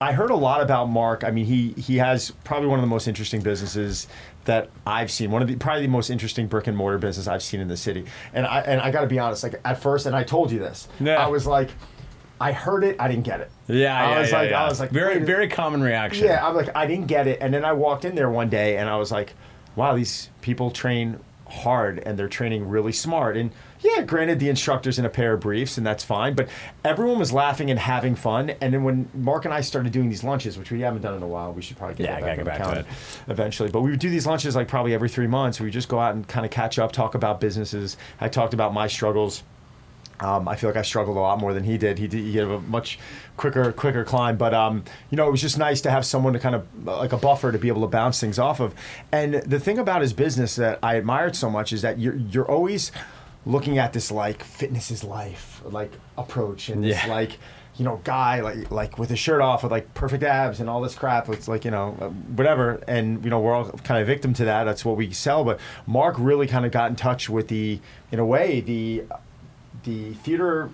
I heard a lot about Mark. I mean, he he has probably one of the most interesting businesses that I've seen. One of the probably the most interesting brick and mortar business I've seen in the city. And I and I got to be honest. Like at first, and I told you this. Yeah. I was like, I heard it. I didn't get it. Yeah, I yeah, was yeah, like, yeah. I was like, very, very common reaction. Yeah, I'm like, I didn't get it. And then I walked in there one day and I was like, wow, these people train hard and they're training really smart. And yeah, granted, the instructor's in a pair of briefs and that's fine, but everyone was laughing and having fun. And then when Mark and I started doing these lunches, which we haven't done in a while, we should probably get Yeah, back, get back to calendar eventually. But we would do these lunches like probably every three months. We would just go out and kind of catch up, talk about businesses. I talked about my struggles. Um, I feel like I struggled a lot more than he did. He did he had a much quicker quicker climb, but um, you know it was just nice to have someone to kind of like a buffer to be able to bounce things off of. And the thing about his business that I admired so much is that you're you're always looking at this like fitness is life like approach and this Yeah. like you know guy like like with his shirt off with like perfect abs and all this crap it's like you know whatever and you know we're all kind of victim to that that's what we sell but mark really kind of got in touch with the in a way the the theater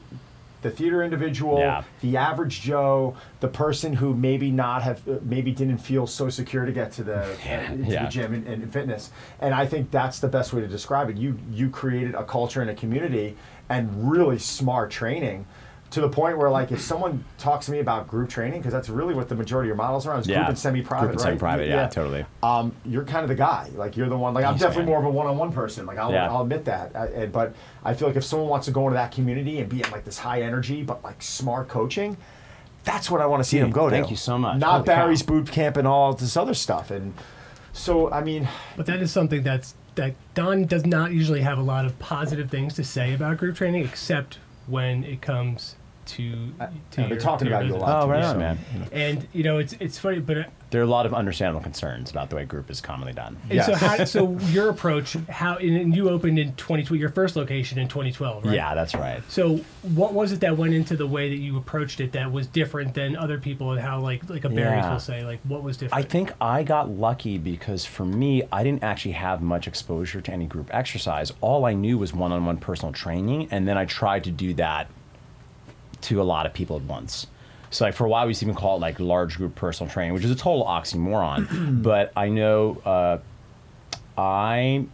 the theater individual Yeah. the average joe the person who maybe not have maybe didn't feel so secure to get to the, uh, into yeah. the gym and, and fitness and i think that's the best way to describe it you you created a culture and a community and really smart training to the point where like if someone talks to me about group training because that's really what the majority of your models are on is Yeah. group and semi-private Group and right? semi-private, yeah, totally. um, you're kind of the guy. Like you're the one. Like I'm Thanks, definitely man. more of a one-on-one person. Like I'll, Yeah. I'll admit that. I, and- but I feel like if someone wants to go into that community and be in like this high energy but like smart coaching, that's what I want to see Dude, them go to. thank you so much. Not Holy cow. Barry's boot camp and all this other stuff. And so I mean, But that is something that's that Don does not usually have a lot of positive things to say about group training, except when it comes to. to Uh, they're talking about you a lot. Oh, right Yeah. on, man. And you know, it's it's funny, but uh, There are a lot of understandable concerns about the way group is commonly done. and so how so your approach how and and you opened in 2012 your first location in 2012, right? Yeah, that's right. So what was it that went into the way that you approached it that was different than other people and how like like a Barry's Yeah. will say like what was different? I think I got lucky because for me, I didn't actually have much exposure to any group exercise. All I knew was one on one personal training, and then I tried to do that to a lot of people at once. So like for a while, we used to even call it like large group personal training, which is a total oxymoron. but I know uh, I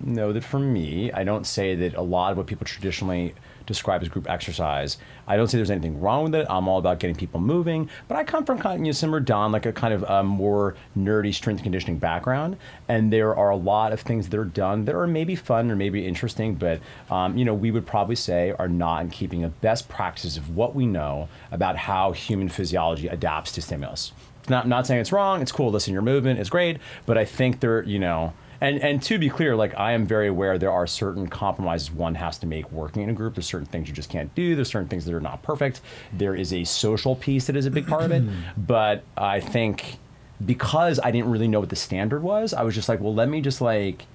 know that for me, I don't say that a lot of what people traditionally describe as group exercise. I don't say there's anything wrong with it. I'm all about getting people moving, but I come from kind of you know, similar Don, like a kind of a more nerdy strength conditioning background, and there are a lot of things that are done that are maybe fun or maybe interesting, but um, you know we would probably say are not in keeping of best practices of what we know about how human physiology adapts to stimulus. Not not saying it's wrong. It's cool. Listen, your movement is great, but I think there, you know, and and to be clear, like I am very aware there are certain compromises one has to make working in a group. There's certain things you just can't do. There's certain things that are not perfect. There is a social piece that is a big part of it. But I think because I didn't really know what the standard was, I was just like, well, let me just like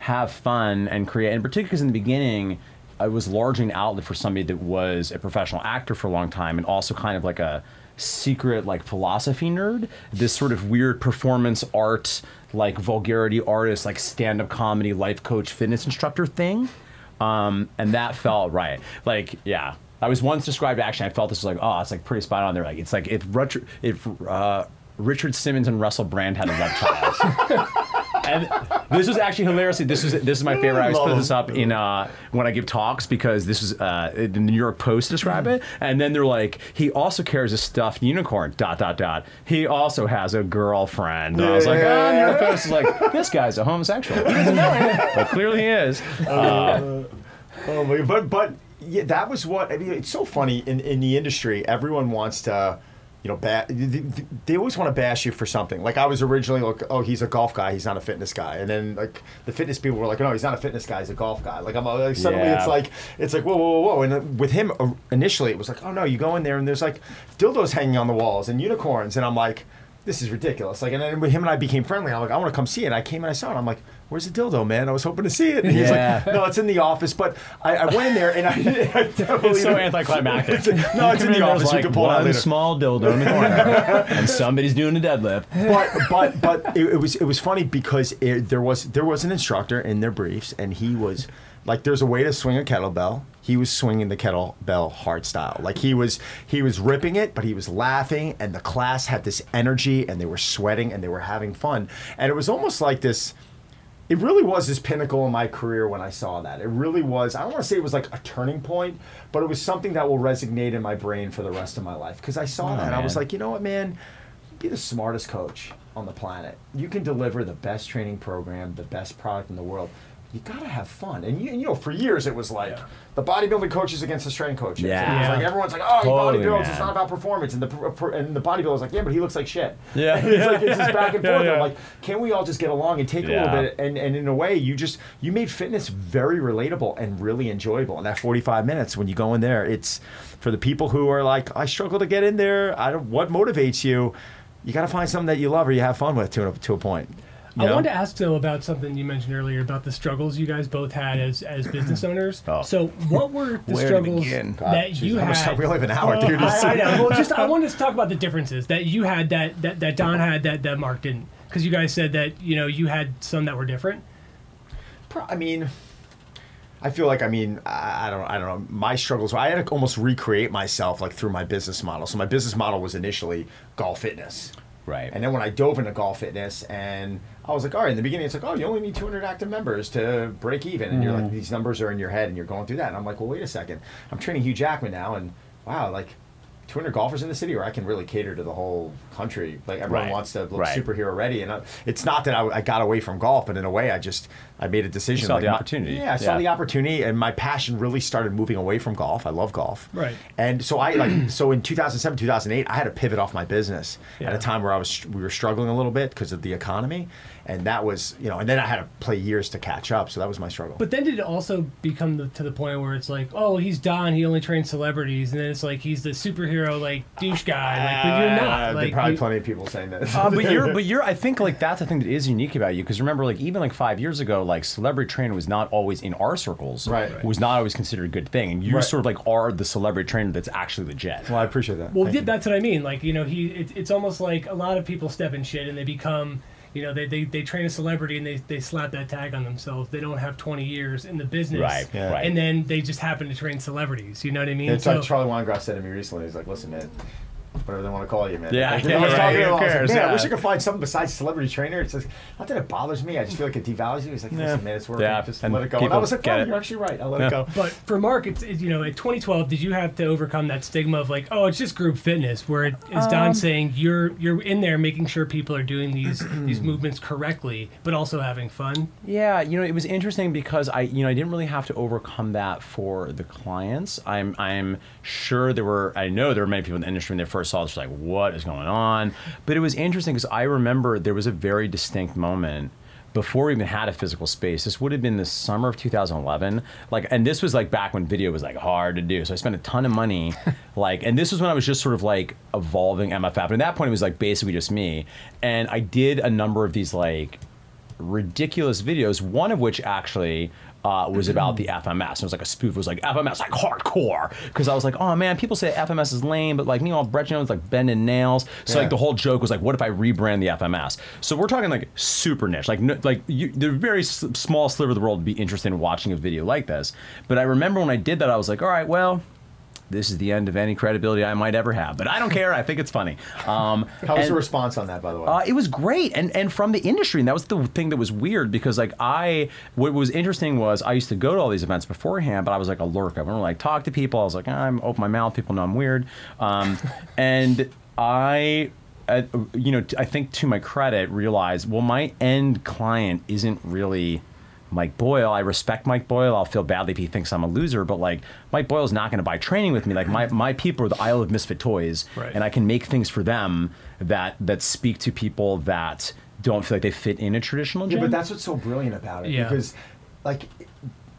have fun and create. And particularly because in the beginning, I was largely an outlet for somebody that was a professional actor for a long time and also kind of like a secret like philosophy nerd. This sort of weird performance art, like vulgarity artist, like stand up comedy, life coach, fitness instructor thing. Um, and that felt right. Like, yeah. I was once described actually. I felt this was like, oh, it's like pretty spot on. There, like it's like if Rutger, if uh, Richard Simmons and Russell Brand had a love child. And this was actually hilariously. This was this is my favorite. I always put this up in uh, when I give talks because this is uh, the New York Post describe it, and then they're like, he also carries a stuffed unicorn. Dot dot dot. He also has a girlfriend. And I was like, oh, New York Post is like, this guy's a homosexual. He doesn't know it, but clearly he is. Uh, Oh my, but but yeah, that was what I mean. It's so funny in in the industry. Everyone wants to, you know, ba- they, always want to bash you for something. Like I was originally like, oh, he's a golf guy. He's not a fitness guy. And then like the fitness people were like, no, he's not a fitness guy. He's a golf guy. Like I'm like, suddenly Yeah. it's like it's like whoa whoa whoa. whoa. And uh, with him uh, initially it was like, oh no, you go in there and there's like dildos hanging on the walls and unicorns. And I'm like. This is ridiculous. Like, and then with him and I became friendly, I'm like, I want to come see it. I came and I saw it. I'm like, where's the dildo, man? I was hoping to see it. And he's Yeah. like, no, it's in the office. But I, I went in there and I, I definitely it's so anticlimactic. no, it's in the office. we like can pull it out one later. small dildo in the corner, and somebody's doing a deadlift. but but but it, it was it was funny because it, there was there was an instructor in their briefs and he was like there's a way to swing a kettlebell. He was swinging the kettlebell hard style. Like he was he was ripping it, but he was laughing and the class had this energy and they were sweating and they were having fun. And it was almost like this it really was this pinnacle in my career when I saw that. It really was. I don't want to say it was like a turning point, but it was something that will resonate in my brain for the rest of my life. Because I saw Oh, that, I was like, you know what, man, be the smartest coach on the planet. You can deliver the best training program, the best product in the world. You gotta have fun, and you, you know, for years it was like Yeah. the bodybuilding coaches against the strength coaches. Yeah. And it was like everyone's like, oh, Totally, he bodybuilds. It's not about performance, and the per- per- and the bodybuilder's like, yeah, but he looks like shit. Yeah. And it's like it's just back and Yeah, forth. yeah. I'm like, can we all just get along and take a little bit? And and in a way, you just you made fitness very relatable and really enjoyable. And that 45 minutes when you go in there, it's for the people who are like, I struggle to get in there. I don't. What motivates you? You got to find something that you love or you have fun with to a, to a point. You I know? wanted to ask though about something you mentioned earlier about the struggles you guys both had as as business owners. Oh. So, what were the Where struggles begin? God, that jeez, you how much had? We only have an hour, oh, dude. I, I know. Well, just I wanted to talk about the differences that you had that that, that Don had that that Mark didn't. Because you guys said that you know you had some that were different. Pro- I mean, I feel like I mean I I don't I don't know my struggles. I had to almost recreate myself like through my business model. So my business model was initially golf fitness, Right. and then when I dove into golf fitness, and I was like, all right. In the beginning, it's like, oh, you only need 200 active members to break even, and you're like, hmm. these numbers are in your head, and you're going through that. And I'm like, well, wait a second. I'm training Hugh Jackman now, and wow, like. 200 golfers in the city, where I can really cater to the whole country. Like everyone Right. wants to look Right. superhero ready, and I, it's not that I, I got away from golf, but in a way, I just I made a decision. saw like the my- opportunity. Yeah, I saw Yeah. the opportunity, and my passion really started moving away from golf. I love golf. Right. And so I like so in 2007, 2008, I had to pivot off my business at a time where I was we were struggling a little bit because of the economy, and that was you know, and then I had to play years to catch up. So that was my struggle. But then did it also become the, to the point where it's like, oh, he's Don, he only trains celebrities, and then it's like he's the superhero like douche guy, like but you're Uh, not. there Like probably you- plenty of people saying that. Uh, but you're, but you're. I think like that's the thing that is unique about you because remember, like even like five years ago, like celebrity trainer was not always in our circles. Right. Right. Was not always considered a good thing, and you Right. sort of like are the celebrity trainer that's actually legit. well, I appreciate that. Well, Thank yeah, you. that's what I mean. Like, you know, he it, it's almost like a lot of people step in shit and they become, you know, they, they, they train a celebrity and they, they slap that tag on themselves. They don't have 20 years in the business. Right. Yeah. Right. And then they just happen to train celebrities. You know what I mean? It's So- like Charlie Weingroff said to me recently. He's like, "Listen, man, whatever they want to call you, man." Yeah, Like, yeah, I right, talking to him, who I was like, cares? man, I wish I could find something besides celebrity trainer. It's like, not that it bothers me. I just feel like it devalues you. He's like, listen, man, it's working. Yeah, Just and let it go. And I was like, get oh, you're actually right. I'll let Yeah. it go. But for Mark, it's it, you know, in 2012, did you have to overcome that stigma of like, oh, it's just group fitness, where it, as Um, Don saying, you're you're in there making sure people are doing these these movements correctly, but also having fun. Yeah, you know, it was interesting because I, you know, I didn't really have to overcome that for the clients. I'm, I'm sure there were, I know there were many people in the industry when they first saw this, like, what is going on? But it was interesting because I remember there was a very distinct moment before we even had a physical space. This would have been the summer of 2011. Like, and this was like back when video was like hard to do. So I spent a ton of money, like, and this was when I was just sort of like evolving MFF. And at that point, it was like basically just me. And I did a number of these like ridiculous videos. One of which actually uh, was about the FMS. It was like a spoof. It was like FMS, like hardcore. Because I was like, oh man, people say FMS is lame, but like meanwhile, Brett Jones like bending nails. So Yeah. like the whole joke was like, what if I rebrand the FMS? So we're talking like super niche. Like no, like you, the very s- small sliver of the world would be interested in watching a video like this. But I remember when I did that, I was like, all right, well. This is the end of any credibility I might ever have, but I don't care. I think it's funny. Um, How was and- the response on that, by the way? uh, it was great, and and from the industry, and that was the thing that was weird because like I, what was interesting was I used to go to all these events beforehand, but I was like a lurker. I wouldn't like talk to people. I was like I'm open my mouth. People know I'm weird, um, and I. Uh, you know, t- I think to my credit, realized well, my end client isn't really Mike Boyle. I respect Mike Boyle. I'll feel badly if he thinks I'm a loser, but like Mike Boyle's not going to buy training with me. Like my, my people are the Isle of Misfit Toys, Right. and I can make things for them that that speak to people that don't feel like they fit in a traditional yeah, but that's what's so brilliant about it Yeah. because, like.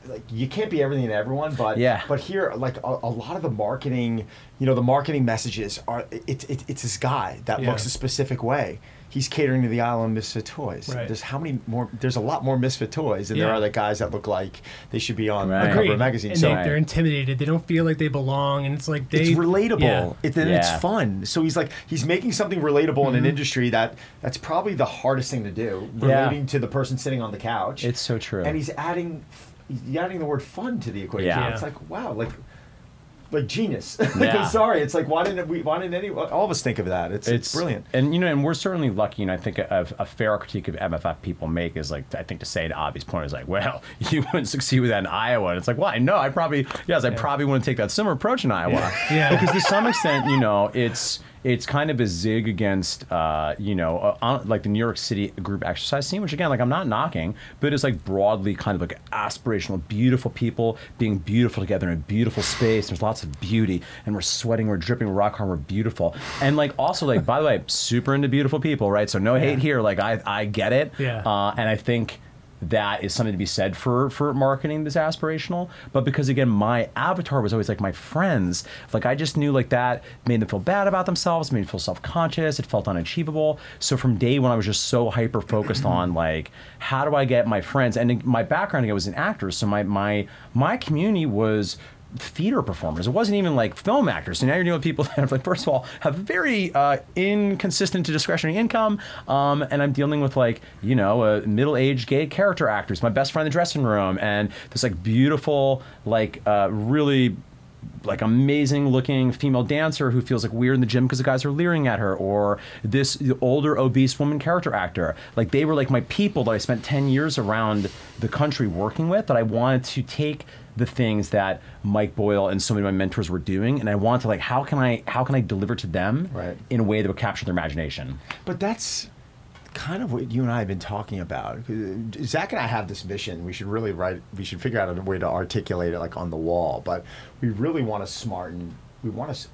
Like you can't be everything to everyone, but Yeah. But here, like a, a lot of the marketing, you know, the marketing messages are it's it, it's this guy that Yeah. looks a specific way. He's catering to the island misfit toys. Right. There's how many more? There's a lot more misfit toys than there are the guys that look like they should be on Right. the cover Agreed. of a magazine. And so they, they're intimidated. They don't feel like they belong, and it's like they it's relatable. Yeah. It, and it's fun. So he's like he's making something relatable in an mm-hmm. industry that that's probably the hardest thing to do, Yeah. relating to the person sitting on the couch. It's so true. And he's adding you're adding the word fun to the equation. Yeah. It's like wow, like like genius. Yeah. I'm sorry. It's like why didn't we? Why didn't any? All of us think of that? It's it's, brilliant. And you know, and we're certainly lucky. And I think a, a fair critique of MFF people make is like, I think to say to Avi's point is like, well, you wouldn't succeed with that in Iowa. And it's like, well, I know, I probably, yes, I probably wouldn't take that similar approach in Iowa. Yeah. Because to some extent, you know, it's it's kind of a zig against, uh, you know, uh, on, like the New York City group exercise scene, which again, like I'm not knocking, but it's like broadly kind of like aspirational, beautiful people being beautiful together in a beautiful space. There's lots of beauty, and we're sweating, we're dripping, we're rock hard, we're beautiful, and like also like by the way, super into beautiful people, right? So no hate here. Like I I get it, Yeah. uh, and I think that is something to be said for for marketing this aspirational. But because again my avatar was always like my friends like i just knew like that made them feel bad about themselves made them feel self-conscious it felt unachievable. So from day one i was just so hyper focused mm-hmm. on like how do i get my friends? And my background again was an actor so my my my community was theater performers. It wasn't even like film actors. So now you're dealing with people that, have, like, first of all, have very uh, inconsistent to discretionary income, um, and I'm dealing with like you know uh, middle-aged gay character actors. My best friend in the dressing room, and this like beautiful, like uh, really like amazing looking female dancer who feels like weird in the gym because the guys are leering at her or this older obese woman character actor like they were like my people that i spent 10 years around the country working with that i wanted to take the things that mike boyle and so many of my mentors were doing and i wanted to like how can i how can i deliver to them Right. in a way that would capture their imagination But that's kind of what you and I have been talking about. Zack and I have this mission. We should really write. We should figure out a way to articulate it like on the wall. But we really want to smarten. We want to.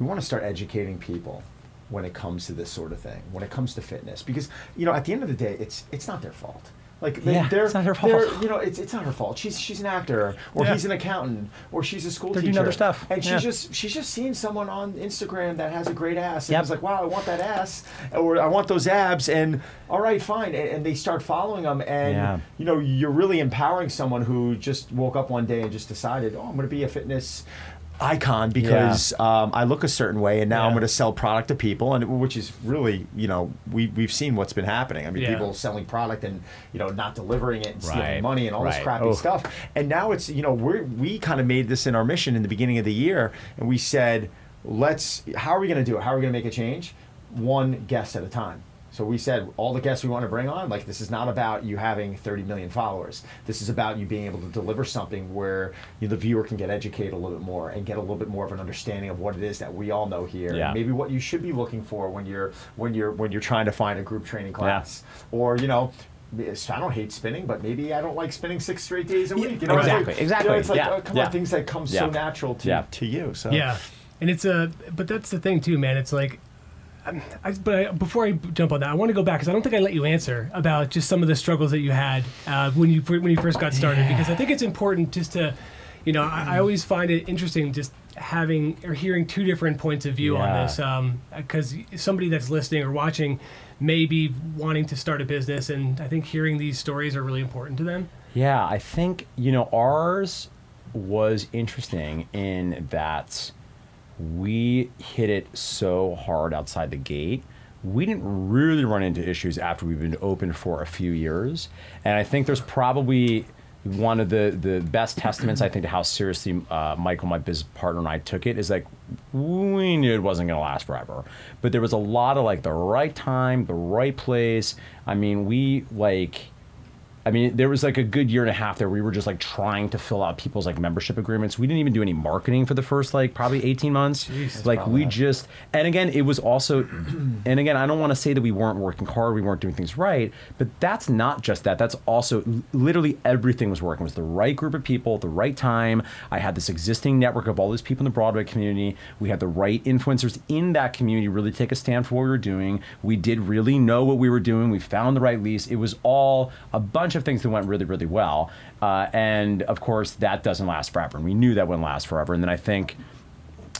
We want to start educating people when it comes to this sort of thing. When it comes to fitness, because you know, at the end of the day, it's it's not their fault. Like they, Yeah, they're, it's not her fault. You know, it's, it's not her fault. She's she's an actor, or Yeah. he's an accountant, or she's a school They're teacher. doing other stuff. and she's Yeah. just she's just seeing someone on Instagram that has a great ass, and Yep. it's like, wow, I want that ass, or I want those abs, and all right, fine, and, and they start following them, and Yeah. you know, you're really empowering someone who just woke up one day and just decided, oh, I'm going to be a fitness icon because um, I look a certain way, and now I'm going to sell product to people, and which is really, you know, we we've seen what's been happening. I mean, Yeah. people selling product and you know not delivering it and stealing money and all this crappy Oh. stuff. And now it's you know we we kind of made this in our mission in the beginning of the year, and we said, let's how are we going to do it? How are we going to make a change? One guest at a time. So we said all the guests we want to bring on, like this is not about you having 30 million followers. This is about you being able to deliver something where you the viewer can get educated a little bit more and get a little bit more of an understanding of what it is that we all know here. Yeah. Maybe what you should be looking for when you're when you're when you're trying to find a group training class. Or, you know, I don't hate spinning, but maybe I don't like spinning six straight days a week. You know, exactly, It's like, exactly, You know, it's like, yeah, oh, come yeah. on, things that come Yeah. so natural to, Yeah. to you. So Yeah, and it's a but that's the thing too, man. It's like, I, but I, before I jump on that, I want to go back because I don't think I let you answer about just some of the struggles that you had uh, when you when you first got started. Because I think it's important just to, you know, I, I always find it interesting just having or hearing two different points of view on this. Because somebody that's listening or watching may be wanting to start a business, and I think hearing these stories are really important to them. Yeah, I think, you know, ours was interesting in that we hit it so hard outside the gate. We didn't really run into issues after we've been open for a few years. And I think there's probably one of the, the best testaments, I think, to how seriously uh, Michael, my business partner, and I took it is like we knew it wasn't going to last forever. But there was a lot of like the right time, the right place. I mean, we like. I mean, there was like a good year and a half there. We were just like trying to fill out people's like membership agreements. We didn't even do any marketing for the first like probably 18 months. like we just, and again, it was also, and again, I don't want to say that we weren't working hard, we weren't doing things right, but that's not just that. That's also literally everything was working. It was the right group of people, at the right time. I had this existing network of all these people in the Broadway community. We had the right influencers in that community really take a stand for what we were doing. We did really know what we were doing. We found the right lease. It was all a bunch of things that went really, really well. Uh, and of course, that doesn't last forever. And we knew that wouldn't last forever. And then I think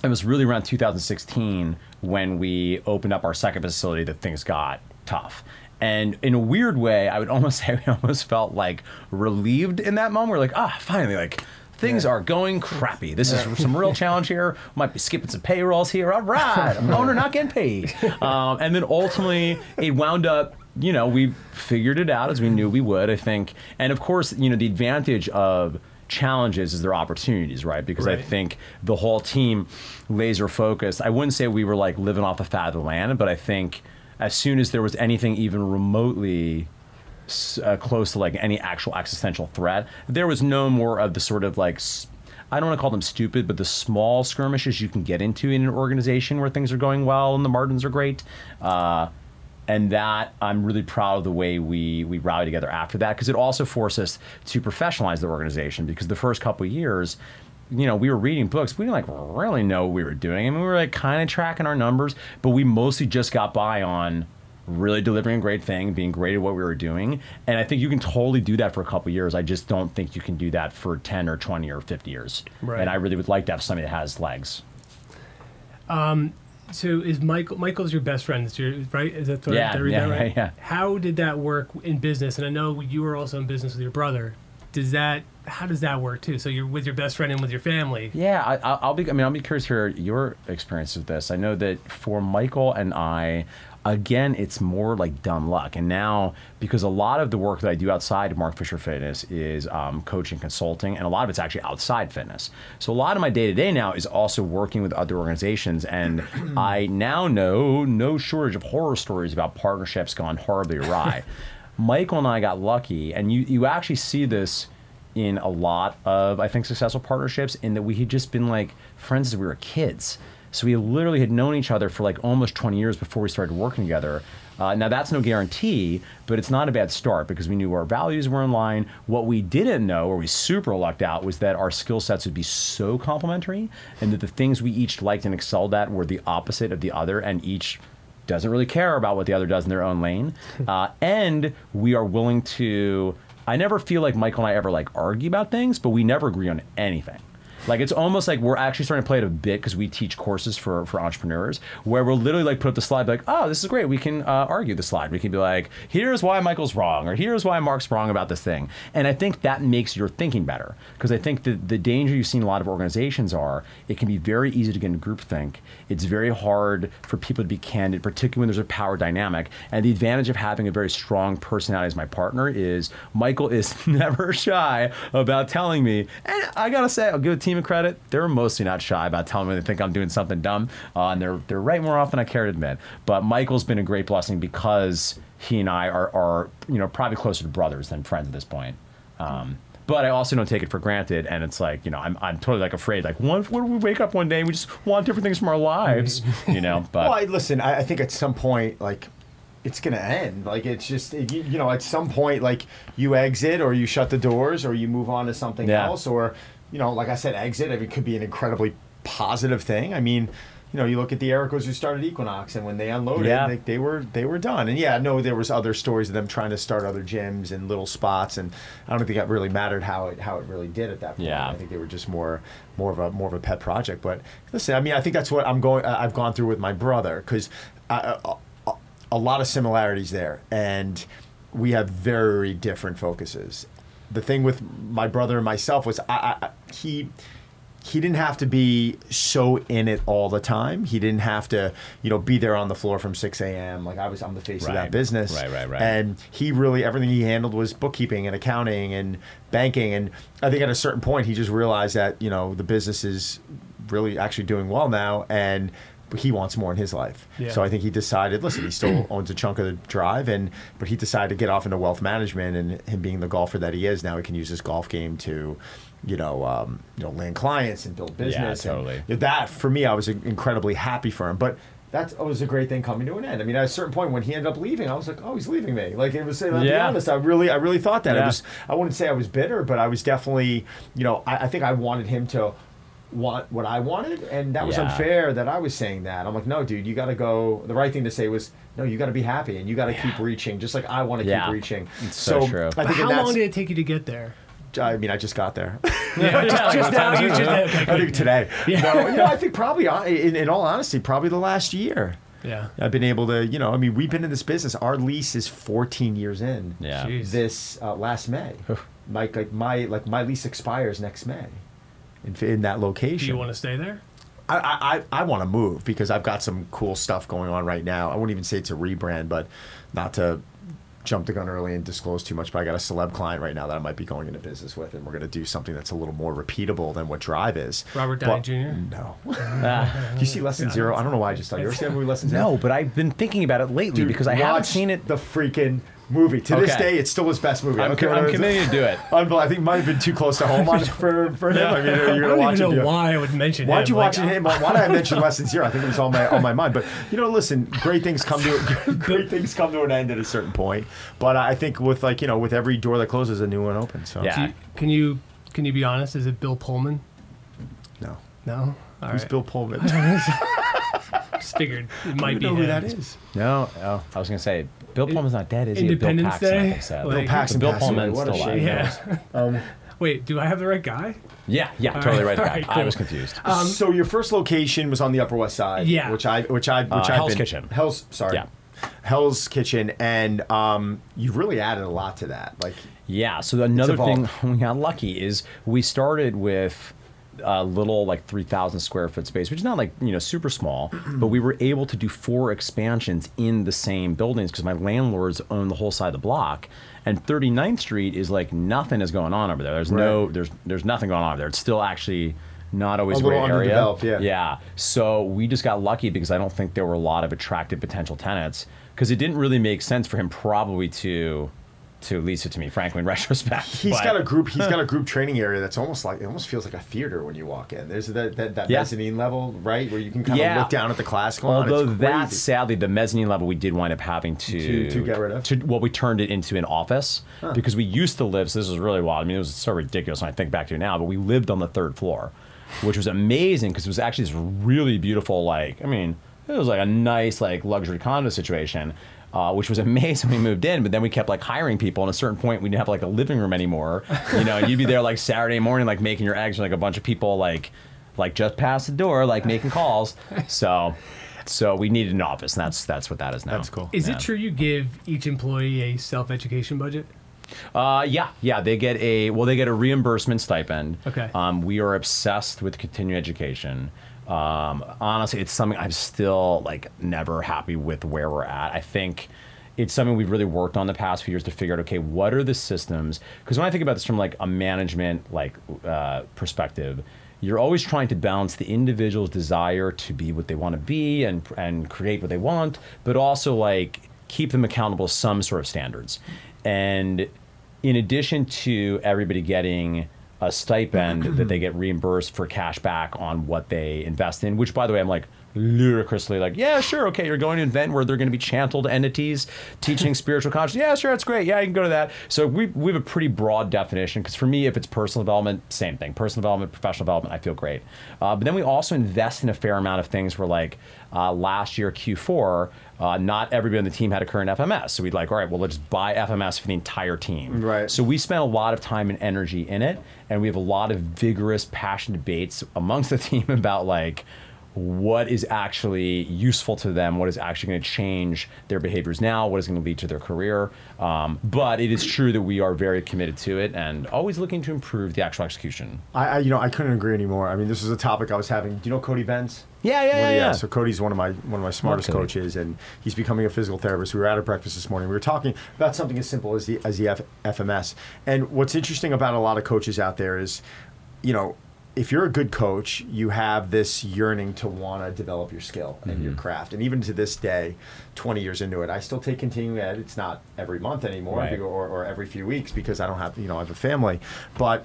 it was really around 2016 when we opened up our second facility that things got tough. And in a weird way, I would almost say we almost felt like relieved in that moment. We're like, ah, finally, like things are going crappy. This is some real challenge here. Might be skipping some payrolls here. All right, owner not getting paid. Um, and then ultimately, it wound up you know, we figured it out as we knew we would. I think, and of course, you know, the advantage of challenges is their opportunities, right? Because I think the whole team laser focused. I wouldn't say we were like living off the fat of the land, but I think as soon as there was anything even remotely uh, close to like any actual existential threat, there was no more of the sort of like. I don't want to call them stupid, but the small skirmishes you can get into in an organization where things are going well and the margins are great. Uh, and that I'm really proud of the way we we rallied together after that because it also forced us to professionalize the organization because the first couple of years you know we were reading books we didn't like really know what we were doing. I mean we were like kind of tracking our numbers but we mostly just got by on really delivering a great thing being great at what we were doing. And I think you can totally do that for a couple of years. I just don't think you can do that for 10 or 20 or 50 years. Right. and I really would like to have somebody that has legs um, So is Michael? Michael's your best friend, is your, right? Is that, Yeah, did I read yeah, that right? yeah, yeah. How did that work in business? And I know you were also in business with your brother. Does that? How does that work too? So you're with your best friend and with your family. Yeah, I, I- I'll be. I mean, I'll be curious to hear your experience with this. I know that for Michael and I, again, it's more like dumb luck. And now, because a lot of the work that I do outside of Mark Fisher Fitness is um, coaching, consulting, and a lot of it's actually outside fitness. So a lot of my day to day now is also working with other organizations, and I now know no shortage of horror stories about partnerships gone horribly awry. Michael and I got lucky, and you you actually see this in a lot of I think successful partnerships in that we had just been like friends as we were kids. So we literally had known each other for like almost 20 years before we started working together. Uh, now that's no guarantee, but it's not a bad start because we knew our values were in line. What we didn't know, or we super lucked out, was that our skill sets would be so complementary, and that the things we each liked and excelled at were the opposite of the other, and each doesn't really care about what the other does in their own lane. Uh, and we are willing to. I never feel like Michael and I ever like argue about things, but we never agree on anything. Like it's almost like we're actually starting to play it a bit because we teach courses for for entrepreneurs where we'll literally like put up the slide like, oh, this is great. We can uh, argue the slide. We can be like, here's why Michael's wrong, or here's why Mark's wrong about this thing. And I think that makes your thinking better because I think the the danger you've seen a lot of organizations are it can be very easy to get into groupthink. It's very hard for people to be candid, particularly when there's a power dynamic. And the advantage of having a very strong personality as my partner is Michael is never shy about telling me. And I gotta say, I'll give a team credit. They're mostly not shy about telling me they think I'm doing something dumb, uh, and they're they're right more often than I care to admit. But Michael's been a great blessing because he and I are are you know probably closer to brothers than friends at this point. Um, but I also don't take it for granted, and it's like you know I'm, I'm totally like afraid like what what if we wake up one day and we just want different things from our lives, you know? But Well, I, listen, I, I think at some point, like, it's gonna end. Like, it's just you, you know, at some point, like, you exit or you shut the doors or you move on to something Yeah. else, or you know, like I said, exit. I mean, it could be an incredibly positive thing. I mean. You know, you look at the Erricos who started Equinox, and when they unloaded, Yeah. they, they were they were done. And yeah, I know there was other stories of them trying to start other gyms and little spots, and I don't think that really mattered how it how it really did at that point. Yeah. I think they were just more more of a more of a pet project. But listen, I mean, I think that's what I'm going. I've gone through with my brother because a, uh, uh, uh, a, a lot of similarities there, and we have very different focuses. The thing with my brother and myself was I, I he he didn't have to be so in it all the time. He didn't have to, you know, be there on the floor from 6 a.m. Like I was, I'm the face of that business. Right, right, right. And he really, everything he handled was bookkeeping and accounting and banking. And I think at a certain point, he just realized that, you know, the business is really actually doing well now. And he wants more in his life. Yeah. So I think he decided, listen, he still owns a chunk of the drive, and but he decided to get off into wealth management. And him being the golfer that he is now, he can use his golf game to, you know, um, you know, land clients and build business. and totally. that for me, I was incredibly happy for him. But that was a great thing coming to an end. I mean, at a certain point when he ended up leaving, I was like, oh, he's leaving me. Like it was. I'll be honest, I really, I really thought that. It Yeah. was. I wouldn't say I was bitter, but I was definitely, you know, I, I think I wanted him to want what I wanted, and that was Yeah. unfair that I was saying that. I'm like, no, dude, you got to go. The right thing to say was, no, you got to be happy, and you got to keep reaching, just like I want to Yeah. keep reaching. It's so true. I But think how long did it take you to get there? I mean, I just got there. Yeah, just, just now. You just, okay, I think today. Yeah. No, you know, I think probably, uh, in, in all honesty, probably the last year. Yeah. I've been able to, you know, I mean, we've been in this business. Our lease is 14 years in. yeah. Jeez. This uh, last May, like like my like my lease expires next May, in, in that Do location. you want to stay there? I I, I, I want to move because I've got some cool stuff going on right now. I wouldn't even say it's a rebrand, but not to jump the gun early and disclose too much, but I got a celeb client right now that I might be going into business with, and we're going to do something that's a little more repeatable than what Drive is. Robert Downey But- Jr.? No. Do you see Less Than Zero? I don't know why I just thought you ever see that movie Less Than Zero? no, but I've been thinking about it lately Dude, because I haven't seen it. The freaking movie. To this Okay. day, it's still his best movie. I I'm, don't care com- what I'm it is. committing to do it. Unbelievable. I think it might have been too close to home on for, for him. I mean, you're I gonna don't watch even it. know yeah. why I would mention Why'd him. you Like, watch him? Why did I mention Less Than Zero? I think it was on my on my mind. But you know, listen, great things come to great things come to an end at a certain point. But I think with like you know, with every door that closes, a new one opens. So Yeah. Do you- Can you can you be honest? Is it Bill Pullman? no, No. All who's right. Bill Pullman? Just figured it I might don't be know who that is. No, oh, I was gonna say Bill Pullman's not dead, is he? Independence Bill Paxton, I Day? think, said. Like- Bill Paxton. Bill passed away. Pullman's What a still shame. Yeah. Um, Wait, do I have the right guy? Yeah, yeah, All totally right, right. all right, I cool. was confused. so your first location was on the Upper West Side. Yeah. Which I which I which Uh, I've Hell's been, Kitchen. Hell's sorry. Yeah. Hell's Kitchen, and um, you've really added a lot to that. Like Yeah. So another thing evolved. we got lucky is we started with a little like 3,000 square foot space, which is not like you know super small, but we were able to do four expansions in the same buildings because my landlords own the whole side of the block. And 39th Street is like nothing is going on over there. There's no there's there's nothing going on over there. It's still actually not always A great area. yeah. Yeah. So we just got lucky because I don't think there were a lot of attractive potential tenants because it didn't really make sense for him probably to to Lisa to me, frankly, in retrospect. He's But- got a group. He's got a group training area that's almost like it almost feels like a theater when you walk in. There's that that, that Yeah. mezzanine level, right, where you can kind Yeah. of look down at the classical. and Although that, sadly, the mezzanine level we did wind up having to To- to get rid of? To, well, we turned it into an office because we used to live. So this is really wild. I mean, it was so ridiculous when I think back to it now. But we lived on the third floor, which was amazing because it was actually this really beautiful. Like, I mean, it was like a nice like luxury condo situation. Uh, which was amazing when we moved in, but then we kept like hiring people. And at a certain point, we didn't have like a living room anymore. You know, and you'd be there like Saturday morning, like making your eggs, and like a bunch of people like, like just past the door, like making calls. So, so we needed an office, and that's that's what that is now. That's cool. Is Yeah. it true you give each employee a self education budget? Uh, yeah, yeah. They get a well, they get a reimbursement stipend. Okay. Um, we are obsessed with continuing education. Um, honestly, it's something I'm still like never happy with where we're at. I think it's something we've really worked on the past few years to figure out. Okay, what are the systems? Because when I think about this from like a management like uh, perspective. You're always trying to balance the individual's desire to be what they want to be and and create what they want, but also like keep them accountable some sort of standards. And in addition to everybody getting a stipend that they get reimbursed for cash back on what they invest in, which by the way, I'm like ludicrously like, yeah, sure, okay, you're going to an event where they're going to be chantled entities teaching spiritual consciousness. Yeah, sure, that's great. Yeah, you can go to that. So we, we have a pretty broad definition because for me, if it's personal development, same thing. Personal development, professional development, I feel great. Uh, but then we also invest in a fair amount of things where like uh, last year, Q4, uh, not everybody on the team had a current FMS. So we'd like, all right, well, let's buy FMS for the entire team. Right. So we spent a lot of time and energy in it, and we have a lot of vigorous, passionate debates amongst the team about like what is actually useful to them, what is actually going to change their behaviors now, what is going to lead to their career. Um, but it is true that we are very committed to it and always looking to improve the actual execution. I, I you know I couldn't agree anymore. I mean, this is a topic I was having. Do you know Cody Benz? Yeah, yeah, yeah. yeah. So Cody's one of my one of my smartest Cody. coaches, and he's becoming a physical therapist. We were at a breakfast this morning. We were talking about something as simple as the as the F, FMS. And what's interesting about a lot of coaches out there is, you know, if you're a good coach, you have this yearning to want to develop your skill and Mm-hmm. your craft. And even to this day, 20 years into it, I still take continuing ed. It's not every month anymore, Right. or, or every few weeks because I don't have you know I have a family, but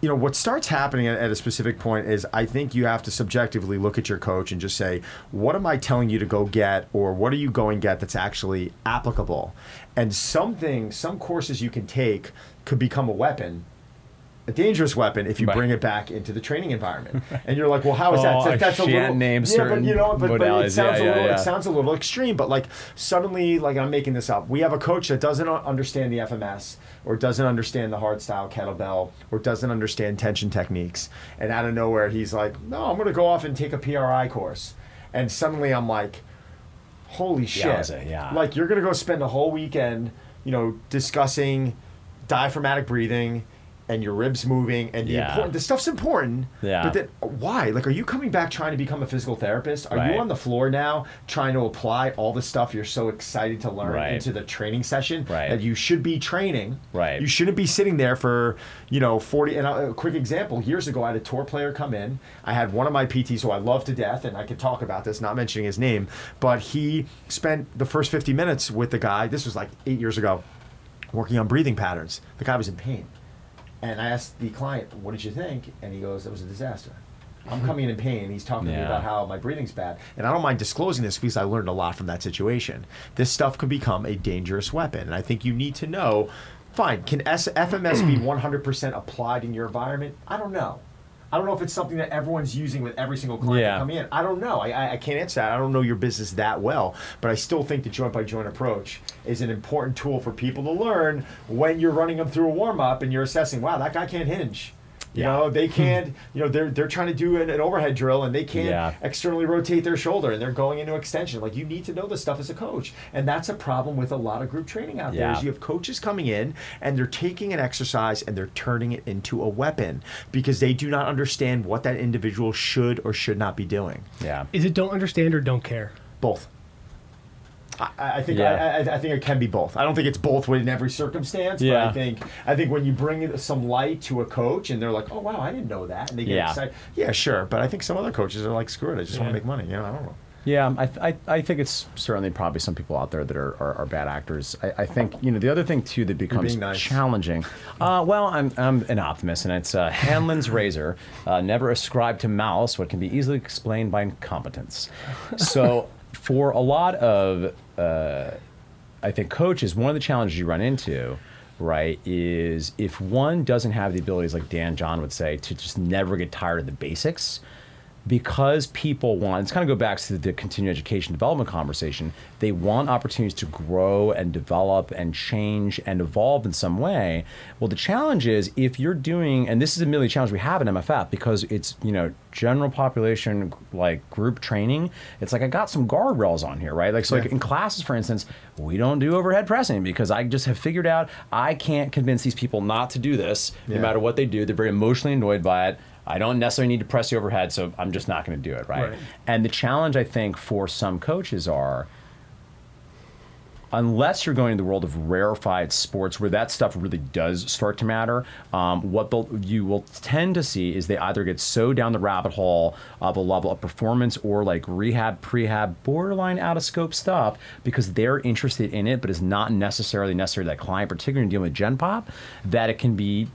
you know what starts happening at, at a specific point is i think you have to subjectively look at your coach and just say what am i telling you to go get or what are you going get that's actually applicable and something some courses you can take could become a weapon a dangerous weapon if you Right. bring it back into the training environment. And you're like well how is Oh, that I that's a little name yeah but you know but, but it sounds Yeah, a little yeah. it sounds a little extreme but like suddenly like i'm making this up. We have a coach that doesn't understand the fms or doesn't understand the hard style kettlebell or doesn't understand tension techniques. And out of nowhere he's like no i'm going to go off and take a pri course. And suddenly i'm like holy shit. yeah. like you're going to go spend a whole weekend you know discussing diaphragmatic breathing and your ribs moving and the Yeah. important the stuff's important. Yeah. But then why? Like, are you coming back trying to become a physical therapist? Are Right. you on the floor now trying to apply all the stuff you're so excited to learn Right. into the training session Right. that you should be training? Right. You shouldn't be sitting there for you know 40 and a a quick example years ago i had a tour player come in i had one of my pts who i love to death and i could talk about this not mentioning his name but he spent the first 50 minutes with the guy this was like eight years ago working on breathing patterns the guy was in pain and i asked the client what did you think and he goes it was a disaster I'm coming in in pain. He's talking to me about how my breathing's bad. And I don't mind disclosing this because I learned a lot from that situation. This stuff could become a dangerous weapon. And I think you need to know fine, can S- FMS be 100% applied in your environment? I don't know. I don't know if it's something that everyone's using with every single client Yeah. coming in. I don't know. I, I, I can't answer that. I don't know your business that well. But I still think the joint by joint approach is an important tool for people to learn when you're running them through a warm up and you're assessing, wow, that guy can't hinge. You Yeah. know, they hmm. can't, you know, they're, they're trying to do an, an overhead drill and they can't Yeah. externally rotate their shoulder and they're going into extension. Like you need to know this stuff as a coach. And that's a problem with a lot of group training out there Yeah. is you have coaches coming in and they're taking an exercise and they're turning it into a weapon because they do not understand what that individual should or should not be doing. Yeah. Is it don't understand or don't care? Both. I, I think Yeah. I, I, think it can be both. I don't think it's both in every circumstance, Yeah. but I think I think when you bring some light to a coach and they're like, "Oh wow, I didn't know that," and they get Yeah. excited. Yeah, sure. But I think some other coaches are like, "Screw it, I just want to make money." You know, I don't know. Yeah, I, th- I, I think it's certainly probably some people out there that are, are, are bad actors. I, I think, you know, the other thing, too, that becomes nice. challenging. Uh, well, I'm, I'm an optimist, and it's uh, Hanlon's razor. Uh, never ascribe to malice what can be easily explained by incompetence. So, for a lot of, uh, I think, coaches, one of the challenges you run into, right, is if one doesn't have the abilities, like Dan John would say, to just never get tired of the basics, because people want it's kind of go back to the continuing education development conversation they want opportunities to grow and develop and change and evolve in some way. Well the challenge is if you're doing and this is a really challenge we have in mff because it's you know general population like group training it's like i got some guardrails on here right? Like so like in classes for instance we don't do overhead pressing because i just have figured out i can't convince these people not to do this no matter what they do. They're very emotionally annoyed by it I don't necessarily need to press the overhead, so I'm just not going to do it, right? Right. And the challenge, I think, for some coaches are unless you're going to the world of rarefied sports where that stuff really does start to matter, um, what you will tend to see is they either get so down the rabbit hole of a level of performance or like rehab, prehab, borderline out of scope stuff because they're interested in it, but it's not necessarily necessary to that client, particularly in dealing with Gen Pop, that it can be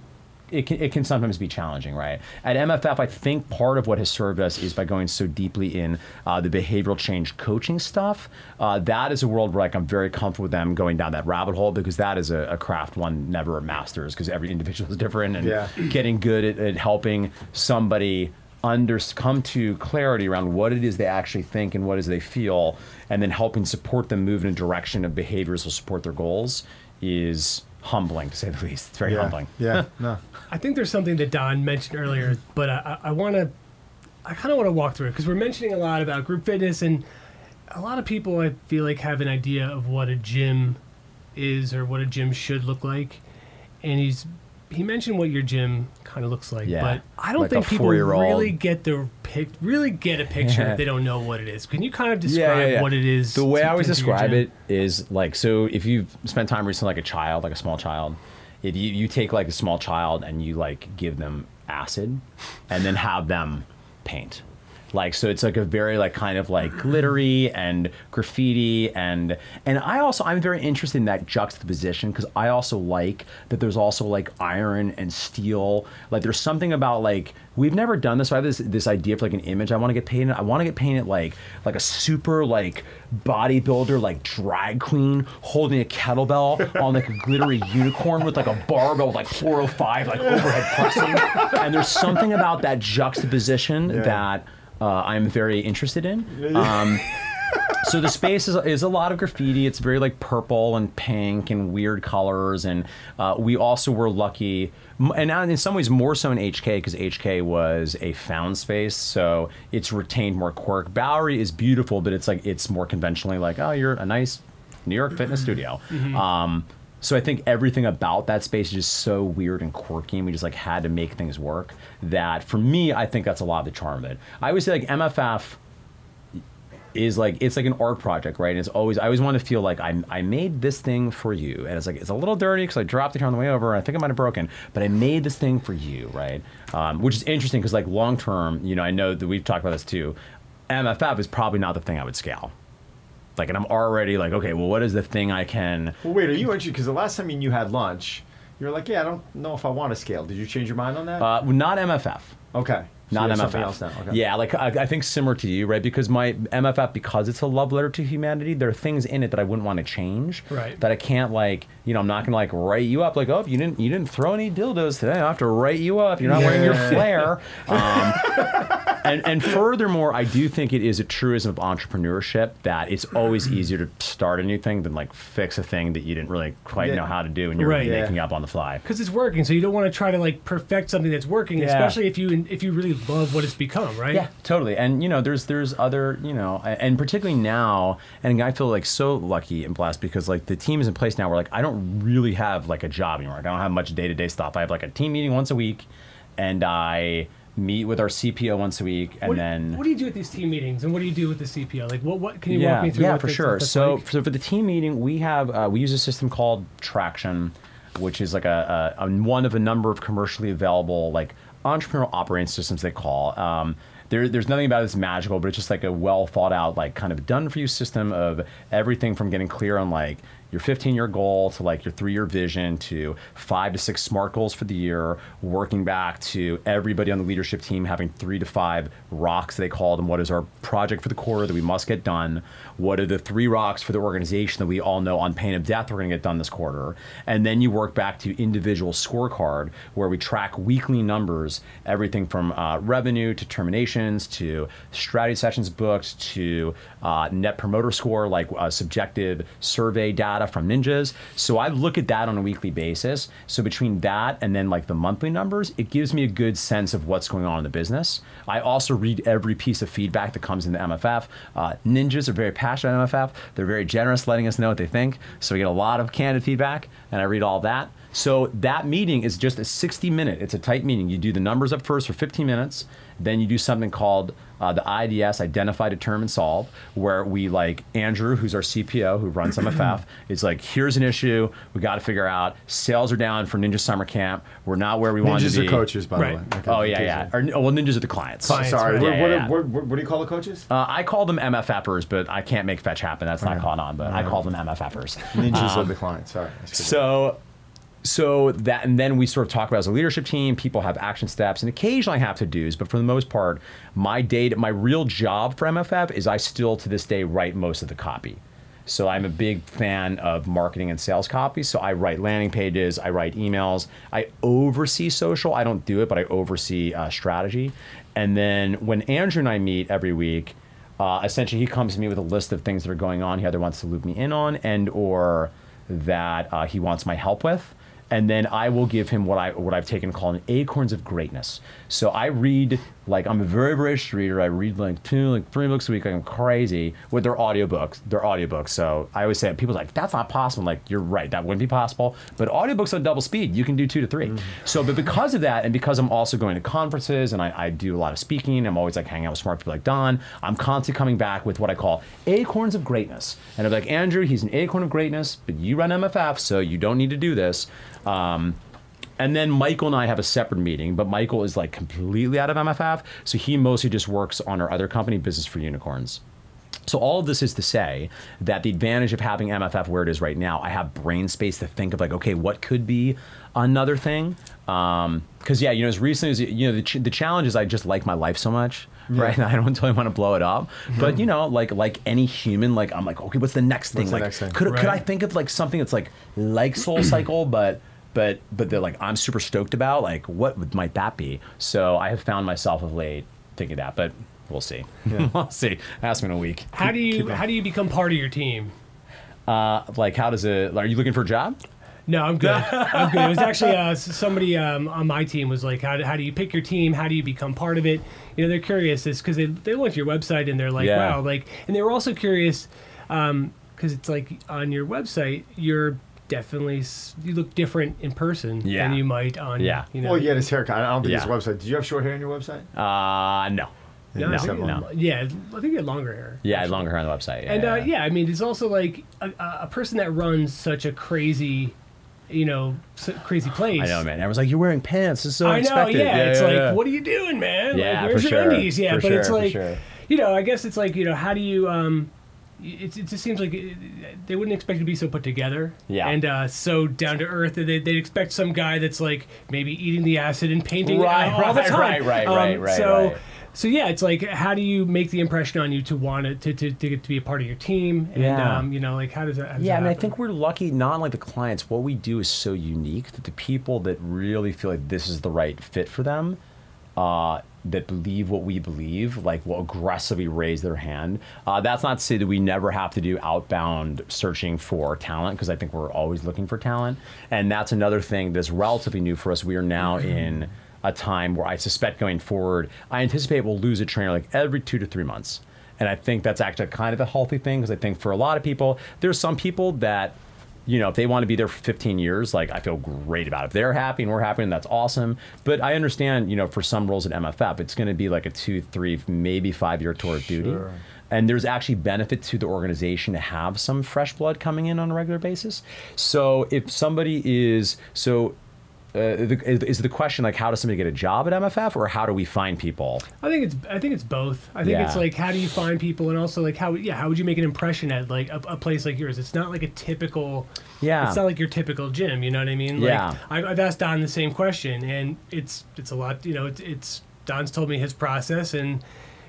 it can, it can sometimes be challenging, right? At MFF, I think part of what has served us is by going so deeply in uh, the behavioral change coaching stuff. Uh, that is a world where like I'm very comfortable with them going down that rabbit hole because that is a, a craft one never masters because every individual is different and Yeah. getting good at, at helping somebody under come to clarity around what it is they actually think and what it is they feel, and then helping support them move in a direction of behaviors will support their goals is humbling to say the least. It's very yeah. humbling. Yeah. no. I think there's something that Don mentioned earlier, but I, I want to, I kind of want to walk through it because we're mentioning a lot about group fitness, and a lot of people I feel like have an idea of what a gym is or what a gym should look like, and he's he mentioned what your gym kind of looks like, Yeah, but I don't like think people really get the pic, really get a picture if they don't know what it is. Can you kind of describe what it is? The way to- I always describe it is like so if you've spent time recently like a child, like a small child, if you, you take like a small child and you like give them acid and then have them paint. Like so it's like a very like kind of like glittery and graffiti and and I also I'm very interested in that juxtaposition because I also like that there's also like iron and steel. Like there's something about like we've never done this. So I have this this idea for like an image I want to get painted. I want to get painted like like a super like bodybuilder like drag queen holding a kettlebell on like a glittery unicorn with like a barbell with like 405 like overhead pressing. and there's something about that juxtaposition that uh, I'm very interested in. Um, so the space is, is a lot of graffiti. It's very like purple and pink and weird colors. And uh, we also were lucky, and in some ways more so in HK because HK was a found space, so it's retained more quirk. Bowery is beautiful, but it's like it's more conventionally like oh you're a nice New York fitness studio. Um, So I think everything about that space is just so weird and quirky, and we just like had to make things work. That for me, I think that's a lot of the charm of it. I always say like MFF is like it's like an art project, right? And it's always I always want to feel like I I made this thing for you, and it's like it's a little dirty because I dropped it here on the way over. And I think I might have broken, but I made this thing for you, right? Um, which is interesting because like long term, you know, I know that we've talked about this too. MFF is probably not the thing I would scale. Like, and I'm already like, okay, well, what is the thing I can? Well, wait, are you interested? Because the last time you had lunch, you were like, yeah, I don't know if I want to scale. Did you change your mind on that? Uh, not MFF. okay. So not you MFF. Else now. Okay. Yeah, like I, I think similar to you, right? Because my MFF, because it's a love letter to humanity, there are things in it that I wouldn't want to change. Right. That I can't like, you know, I'm not gonna like write you up like, oh, if you didn't, you didn't throw any dildos today, I have to write you up. You're not wearing your Yeah. flare. Um, and and furthermore, I do think it is a truism of entrepreneurship that it's always easier to start a new thing than like fix a thing that you didn't really quite Yeah. know how to do and you're Right. Yeah. making up on the fly. because it's working. So you don't want to try to like perfect something that's working, Yeah. especially if you if you really love what it's become, right? Yeah, totally. And you know, there's there's other you know, and particularly now, and I feel like so lucky and blessed because like the team is in place now where like I don't really have like a job anymore. Like, I don't have much day to day stuff. I have like a team meeting once a week, and I meet with our CPO once a week, and What, then what do you do at these team meetings, and what do you do with the CPO? Like, what what can you yeah, walk me through? Yeah, for that's- sure. that's So, like? so for the team meeting, we have uh, we use a system called Traction, which is like a, a, a one of a number of commercially available like entrepreneurial operating systems they call. Um, there, there's nothing about it that's magical, but it's just like a well thought out, like kind of done for you system of everything from getting clear on like your 15 year goal to like your three year vision to five to six smart goals for the year, working back to everybody on the leadership team having three to five rocks, they call them. What is our project for the quarter that we must get done? What are the three rocks for the organization that we all know on pain of death we're going to get done this quarter? And then you work back to individual scorecard where we track weekly numbers, everything from uh, revenue to terminations to strategy sessions booked to uh, net promoter score, like uh, subjective survey data from ninjas. So I look at that on a weekly basis. So between that and then like the monthly numbers, it gives me a good sense of what's going on in the business. I also read every piece of feedback that comes in the MFF. Uh, ninjas are very passionate about MFF. They're very generous, letting us know what they think. So we get a lot of candid feedback, and I read all that. So that meeting is just a 60 minute. It's a tight meeting. You do the numbers up first for 15 minutes. Then you do something called uh, the IDS, Identify, Determine, Solve, where we like Andrew, who's our CPO, who runs MFF, is like, here's an issue we got to figure out. Sales are down for Ninja Summer Camp. We're not where we want to be. Ninjas be. are coaches, by Right. the way. Okay, Oh in yeah, yeah. you- Or, well, ninjas are the clients. Clients, Sorry, right. what, Yeah, what, yeah, What, what, what do you call the coaches? Uh, I call them MFFers, but I can't make fetch happen. That's not caught on. But I call them MFFers. Ninjas are the clients. Sorry. I skipped So, so that, and then we sort of talk about as a leadership team. People have action steps, and occasionally have to dos. But for the most part, my day, my real job for MFF is I still to this day write most of the copy. So I'm a big fan of marketing and sales copy. So I write landing pages, I write emails, I oversee social. I don't do it, but I oversee uh, strategy. And then when Andrew and I meet every week, uh, essentially he comes to me with a list of things that are going on he either wants to loop me in on and or that uh, he wants my help with and then I will give him what I what I've taken an acorns of greatness. So I read like I'm a very voracious reader. I read like two like three books a week. I'm crazy with their audiobooks. Their audiobooks. So I always say people like that's not possible. Like you're right, that wouldn't be possible. But audiobooks on double speed, you can do two to 3 mm-hmm. So but because of that, and because I'm also going to conferences and I, I do a lot of speaking, I'm always like hanging out with smart people like Don. I'm constantly coming back with what I call acorns of greatness. And I'm like Andrew, he's an acorn of greatness, but you run MFF, so you don't need to do this. Um, and then Michael and I have a separate meeting, but Michael is like completely out of MFF, so he mostly just works on our other company, Business for Unicorns. So all of this is to say that the advantage of having MFF where it is right now, I have brain space to think of like, okay, what could be another thing? Because yeah, you know, as recently as you know, the, ch- the challenge is I just like my life so much, right? And I don't totally want to blow it up. But you know, like like any human, like I'm like, okay, what's the next thing? What's the like, next thing? could could I think of like something that's like like Soul Cycle, but but but they're like I'm super stoked about. Like, what would, might that be? So I have found myself of late thinking that, but we'll see. we'll see. Ask me in a week. How do you how do you become part of your team? Uh, like, how does it? Are you looking for a job? No, I'm good. I'm good. It was actually uh, somebody um, on my team was like, how do, how do you pick your team? How do you become part of it? You know, they're curious is because they, they went to your website and they're like, Yeah. wow, like, and they were also curious because it's like on your website, your definitely you look different in person Yeah. than you might on. Yeah. You know, Well, yeah, his haircut. I don't think his website. Did you have short hair on your website? Uh, no. No, No, I think no. had- Yeah, I think you had longer hair. Yeah, I had longer hair on the website. And uh, yeah, I mean, it's also like a, a a person that runs such a crazy, you know, crazy place. I know, man. Everyone's like, "You're wearing pants. It's so I know, unexpected." yeah. it's like, yeah. what are you doing, man? Yeah, like, where's for your sure, undies? Yeah, for but it's sure, for like, sure. you know, I guess it's like, you know, how do you, um, it, it just seems like it, they wouldn't expect you to be so put together Yeah. and uh, so down to earth. They, they'd expect some guy that's like maybe eating the acid and painting Right, uh, all the time. right, right, right, right, So, right. so yeah, it's like, how do you make the impression on you to want it to, to, to get to be a part of your team? And, Yeah. um, you know, like, how does that, how does Yeah, that I mean, I think we're lucky. Not like the clients. What we do is so unique that the people that really feel like this is the right fit for them, uh, that believe what we believe, like will aggressively raise their hand. Uh, that's not to say that we never have to do outbound searching for talent because I think we're always looking for talent, and that's another thing that's relatively new for us. We are now in a time where I suspect going forward, I anticipate we'll lose a trainer like every two to three months. And I think that's actually kind of a healthy thing because I think for a lot of people, there's some people that, you know, if they want to be there for 15 years, like I feel great about it. If they're happy and we're happy, and that's awesome. But I understand, you know, for some roles at MFF, it's going to be like a two, three, maybe five year tour of duty. Sure. And there's actually benefit to the organization to have some fresh blood coming in on a regular basis. So if somebody is, so uh, the, is, the question like how does somebody get a job at MFF or how do we find people? I think it's I think it's both. I think it's like how do you find people and also like how yeah how would you make an impression at like a, a place like yours? It's not like a typical Yeah. It's not like your typical gym. You know what I mean? Like, Yeah. I, I've asked Don the same question, and it's it's a lot. You know, it's, it's Don's told me his process and.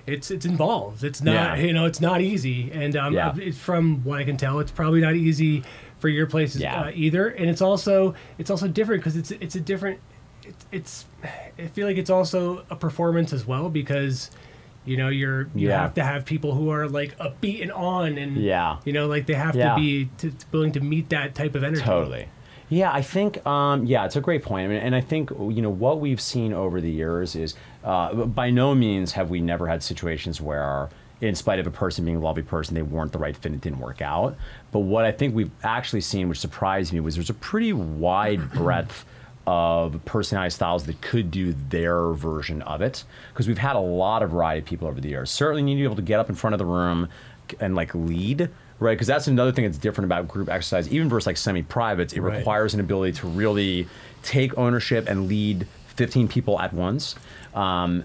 It's it's involved. It's not Yeah. you know it's not easy, and um, Yeah. it's from what I can tell, it's probably not easy for your place Yeah. uh, either. And it's also it's also different because it's it's a different it's, it's I feel like it's also a performance as well because you know you're you Yeah. have to have people who are like upbeat and on and Yeah. you know like they have Yeah. to be to, willing to meet that type of energy. Totally. Yeah, I think um, yeah, it's a great point. I mean, and I think you know what we've seen over the years is uh, by no means have we never had situations where, in spite of a person being a lovely person, they weren't the right fit and it didn't work out. But what I think we've actually seen, which surprised me, was there's a pretty wide breadth of personality styles that could do their version of it because we've had a lot of variety of people over the years. Certainly, need to be able to get up in front of the room and like lead right? Because that's another thing that's different about group exercise, even versus like semi-privates. It Right. requires an ability to really take ownership and lead 15 people at once. Um,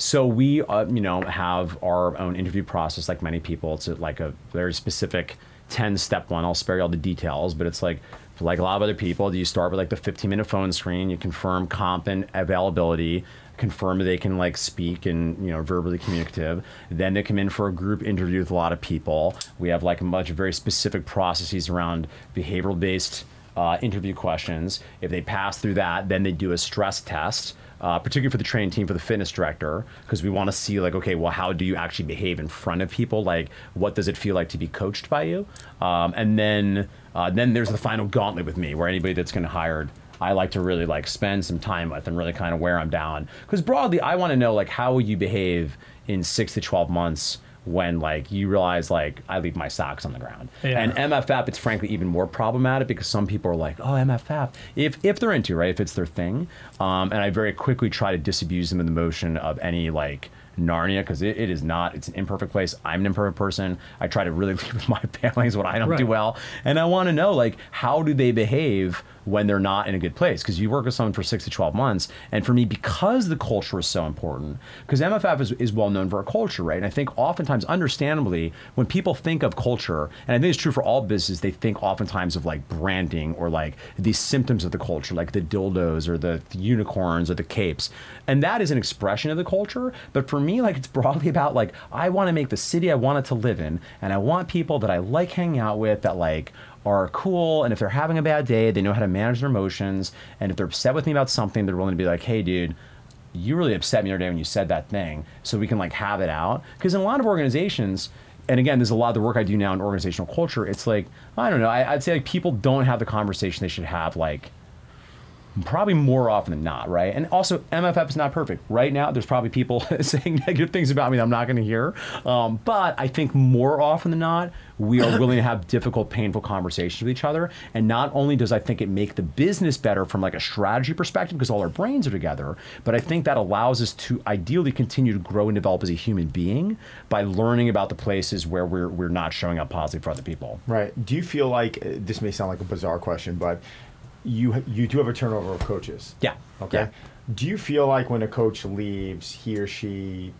so we, uh, you know, have our own interview process, like many people. It's like a very specific 10-step one. I'll spare you all the details, but it's like like a lot of other people. do You start with like the 15-minute phone screen. You confirm comp and availability confirm they can like speak and you know verbally communicative then they come in for a group interview with a lot of people we have like a bunch of very specific processes around behavioral based uh, interview questions if they pass through that then they do a stress test uh, particularly for the training team for the fitness director because we want to see like okay well how do you actually behave in front of people like what does it feel like to be coached by you um, and then uh, then there's the final gauntlet with me where anybody that's going to hired I like to really like spend some time with and really kind of wear them down. Because broadly, I want to know like how will you behave in six to twelve months when like you realize like I leave my socks on the ground. Yeah. And MFF, it's frankly even more problematic because some people are like, oh MFF, if if they're into it, right, if it's their thing, um, and I very quickly try to disabuse them of the motion of any like. Narnia, because it, it is not. It's an imperfect place. I'm an imperfect person. I try to really live with my feelings what I don't do well, and I want to know like how do they behave when they're not in a good place because you work with someone for six to 12 months and for me because the culture is so important because mff is, is well known for a culture right? And i think oftentimes understandably when people think of culture and i think it's true for all businesses they think oftentimes of like branding or like these symptoms of the culture like the dildos or the, unicorns or the capes. And that is an expression of the culture but for me like it's broadly about like i want to make the city i want it to live in and i want people that i like hanging out with that like are cool and if they're having a bad day they know how to manage their emotions and if they're upset with me about something they're willing to be like hey dude you really upset me the other day when you said that thing so we can like have it out. Because in a lot of organizations and again there's a lot of the work i do now in organizational culture it's like i don't know I, i'd say like people don't have the conversation they should have like probably more often than not, right? And also, MFF is not perfect. Right now, there's probably people saying negative things about me that I'm not going to hear. Um, but I think more often than not, we are willing to have difficult, painful conversations with each other. And not only does I think it make the business better from like a strategy perspective because all our brains are together, but I think that allows us to ideally continue to grow and develop as a human being by learning about the places where we're, we're not showing up positive for other people. Right. Do you feel like this may sound like a bizarre question, but you you do have a turnover of coaches? Yeah. Okay. Yeah. Do you feel like when a coach leaves, he or she,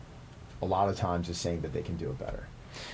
a lot of times, is saying that they can do it better?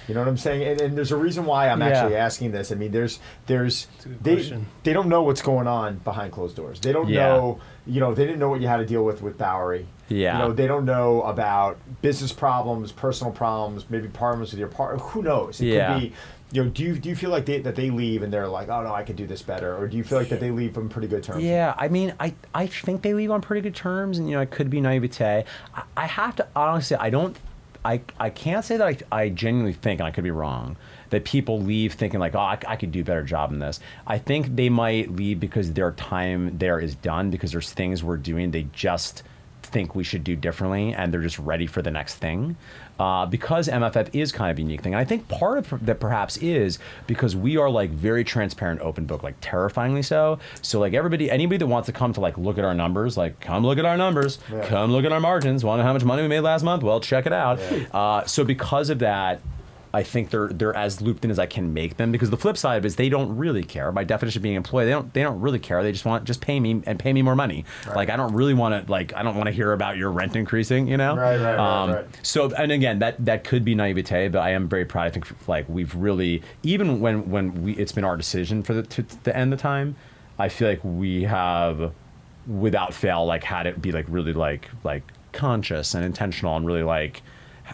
You know what I'm saying? And, and there's a reason why I'm Yeah. actually asking this. I mean, there's there's they question. they don't know what's going on behind closed doors. They don't Yeah. know. You know, they didn't know what you had to deal with with Bowery. Yeah. You know, they don't know about business problems, personal problems, maybe problems with your partner. Who knows? It Yeah. could be. You know, do you do you feel like they, that they leave and they're like, oh no, I could do this better, or do you feel like that they leave on pretty good terms? Yeah, I mean, I, I think they leave on pretty good terms, and you know, it could be naivete. I, I have to honestly, I don't, I, I can't say that I, I genuinely think, and I could be wrong, that people leave thinking like, oh, I, I could do a better job in this. I think they might leave because their time there is done because there's things we're doing they just think we should do differently, and they're just ready for the next thing. Uh, because MFF is kind of a unique thing, and I think part of that perhaps is because we are like very transparent, open book, like terrifyingly so. So like everybody, anybody that wants to come to like look at our numbers, like come look at our numbers, Yeah. come look at our margins. Want to know how much money we made last month? Well, check it out. Yeah. Uh, so because of that. I think they're they're as looped in as I can make them because the flip side is they don't really care. By definition of being employed, they don't they don't really care. They just want just pay me and pay me more money. Like I don't really want to like I don't want to hear about your rent increasing. You know. Right, right, right, Um, right. So and again that that could be naivete, but I am very proud. I think like we've really even when when we it's been our decision for the to, to end the time, I feel like we have without fail like had it be like really like like conscious and intentional and really like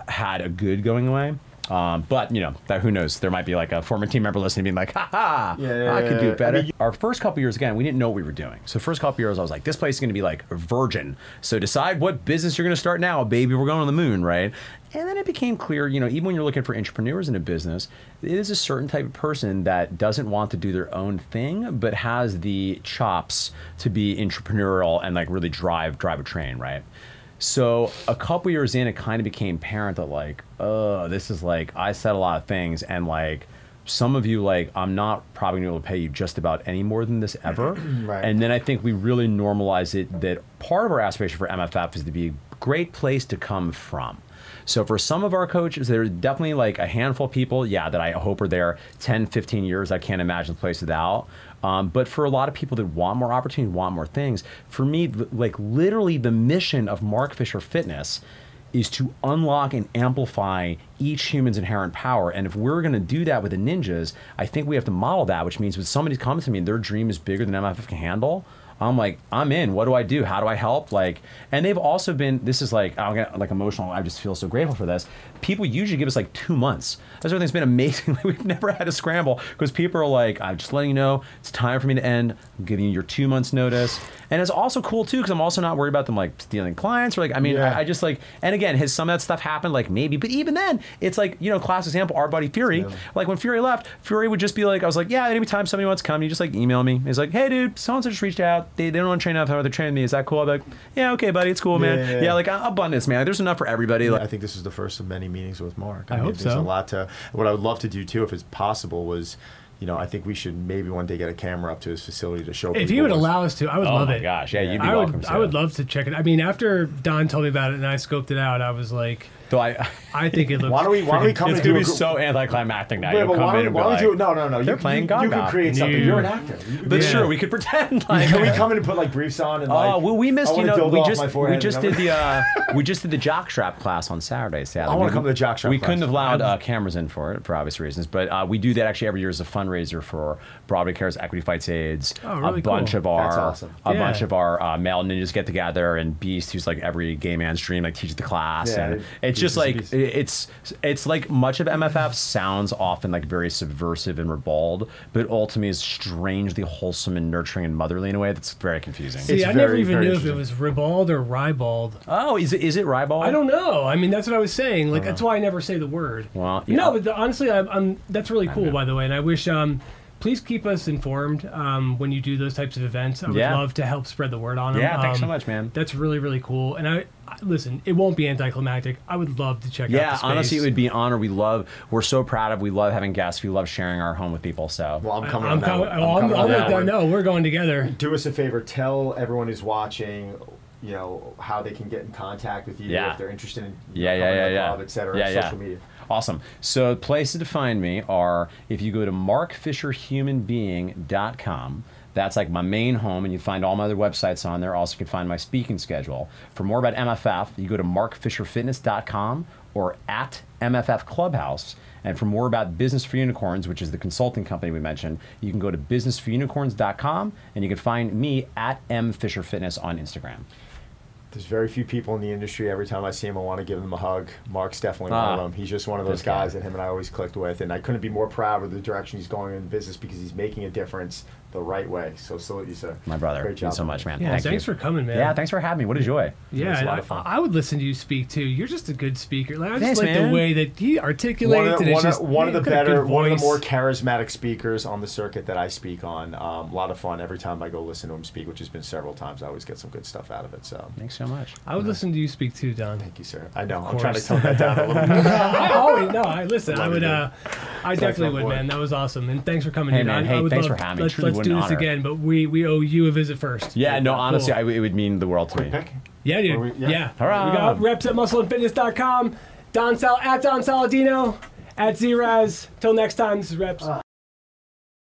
had a good going away. Um, but you know that who knows? There might be like a former team member listening, being like, "Ha ha, Yeah, yeah, I could do it better." I mean, Our first couple years, again, we didn't know what we were doing. So first couple years, I was like, "This place is going to be like virgin." So decide what business you're going to start now, baby. We're going on the moon, right? And then it became clear, you know, even when you're looking for entrepreneurs in a business, it is a certain type of person that doesn't want to do their own thing, but has the chops to be entrepreneurial and like really drive drive a train, right? So a couple years in, it kind of became apparent that like, oh, this is like I said a lot of things, and like some of you like I'm not probably going to be able to pay you just about any more than this ever. Right. And then I think we really normalize it that part of our aspiration for MFF is to be a great place to come from. So for some of our coaches, there are definitely like a handful of people, yeah, that I hope are there 10, 15 years. I can't imagine the place without. Um, but for a lot of people that want more opportunity, want more things, for me, like literally the mission of Mark Fisher Fitness is to unlock and amplify each human's inherent power. And if we're going to do that with the ninjas, I think we have to model that, which means when somebody comes to me and their dream is bigger than MFF can handle, I'm like, I'm in. What do I do? How do I help? Like, and they've also been. This is like, I'm like emotional. I just feel so grateful for this. People usually give us like two months. That's everything's been amazing. We've never had a scramble because people are like, I'm just letting you know it's time for me to end. I'm giving you your two months notice, and it's also cool too because I'm also not worried about them like stealing clients or like. I mean, Yeah. I, I just like, and again, has some of that stuff happened? Like maybe, but even then, it's like you know, class example, our buddy Fury. Yeah. Like when Fury left, Fury would just be like, I was like, yeah, anytime somebody wants to come, you just like email me. He's like, hey, dude, someone just reached out. They, they don't want to train enough. They're training me. Is that cool? I'm like, yeah, okay, buddy, it's cool, man. Yeah, Yeah, like abundance, man. There's enough for everybody. Like, I think this is the first of many meetings with Mark. I hope there's so. a lot to. What I would love to do too, if it's possible, was, you know, I think we should maybe one day get a camera up to his facility to show. People. If people you would what's- allow us to, I would oh love my it. gosh, yeah, you'd be I welcome. would, to. I would love to check it. I mean, after Don told me about it and I scoped it out, I was like, Though I, I think it looks. Why don't we? Why don't we come it's gonna be so anticlimactic now. You'll but come why in don't, and why be don't we like, do? No, no, no. They're you, playing you, you Gaga. can create something. You're an actor. You- That's Yeah. true. We could pretend like. Can we come in and put like briefs on and like? Oh well, we missed. I You wanna know, dildo we off just we forehead just and did the uh, we just did the jockstrap class on Saturday. Sadly, I wanna We- come to the jockstrap We class. couldn't have allowed uh, cameras in for it for obvious reasons, but uh, we do that actually every year as a fundraiser for Broadway Cares Equity Fights AIDS. Oh, really a bunch cool. of our That's awesome. a Yeah. bunch of our uh, male ninjas get together, and Beast, who's like every gay man's dream, like teaches the class, Yeah, and it's just like beast. it's it's like much of MFF sounds often like very subversive and ribald, but ultimately is strangely wholesome and nurturing and motherly in a way that's very confusing. See, It's I never even knew if it was ribald or ribald. oh, is it is it ribald? I don't know. I mean, that's what I was saying. Like, that's why I never say the word. Well, yeah. no, but the, honestly, I'm, I'm. That's really cool, by the way. And I wish, um, please keep us informed um, when you do those types of events. I would Yeah. love to help spread the word on them. Yeah, thanks so Um, much, man. That's really really cool. And I, I listen, it won't be anticlimactic. I would love to check out. Yeah, honestly, it would be an honor. We love, we're so proud of, we love having guests. We love sharing our home with people. So, Well, I'm coming I'm on that coming. Oh, I'm, I'm, coming on with that that. one. No, we're going together. do us a favor tell everyone who's watching you know how they can get in contact with you Yeah. if they're interested in Yeah, know, yeah, yeah, yeah. club, et cetera Yeah, yeah. social media Awesome. So places to find me are if you go to markfisherhumanbeing.com. That's like my main home, and you find all my other websites on there. Also, you can find my speaking schedule. For more about MFF, you go to markfisherfitness.com or at MFF Clubhouse. And for more about Business for Unicorns, which is the consulting company we mentioned, you can go to businessforunicorns.com and you can find me at mfisherfitness on Instagram. there's very few people in the industry every time i see him i want to give him a hug mark's definitely one Ah. of them he's just one of those This guy. guys that him and i always clicked with and i couldn't be more proud of the direction he's going in business because he's making a difference the right way so salute you sir My brother. great Thank job you so much, man. Yeah, Thank thanks you. for coming, man. Yeah, thanks for having me. What a joy. Yeah, a lot I, of fun. I would listen to you speak too. You're just a good speaker. Like, I just Thanks, like man. the way that he articulates. one of, the, and one, of, just, one of the you've got a better one of the more charismatic speakers on the circuit that i speak on um, a lot of fun every time i go listen to him speak which has been several times i always get some good stuff out of it so Thanks so much. I would listen to you speak too, Don. thank you sir i know i'm course. trying to tone that down a little bit I always no. I listen. I would. Uh, I definitely would, man. That was awesome, and thanks for coming. Hey, man. Hey, thanks for having me. Truly let's do this honor. again, but we we owe you a visit first. Yeah, no, Cool. honestly, I, it would mean the world to me. pick Yeah, dude. We- yeah. yeah. Hurrah. We got reps at muscleandfitness.com. Don Sal at Don Saladino at Zraz. Till next time, this is reps. Uh.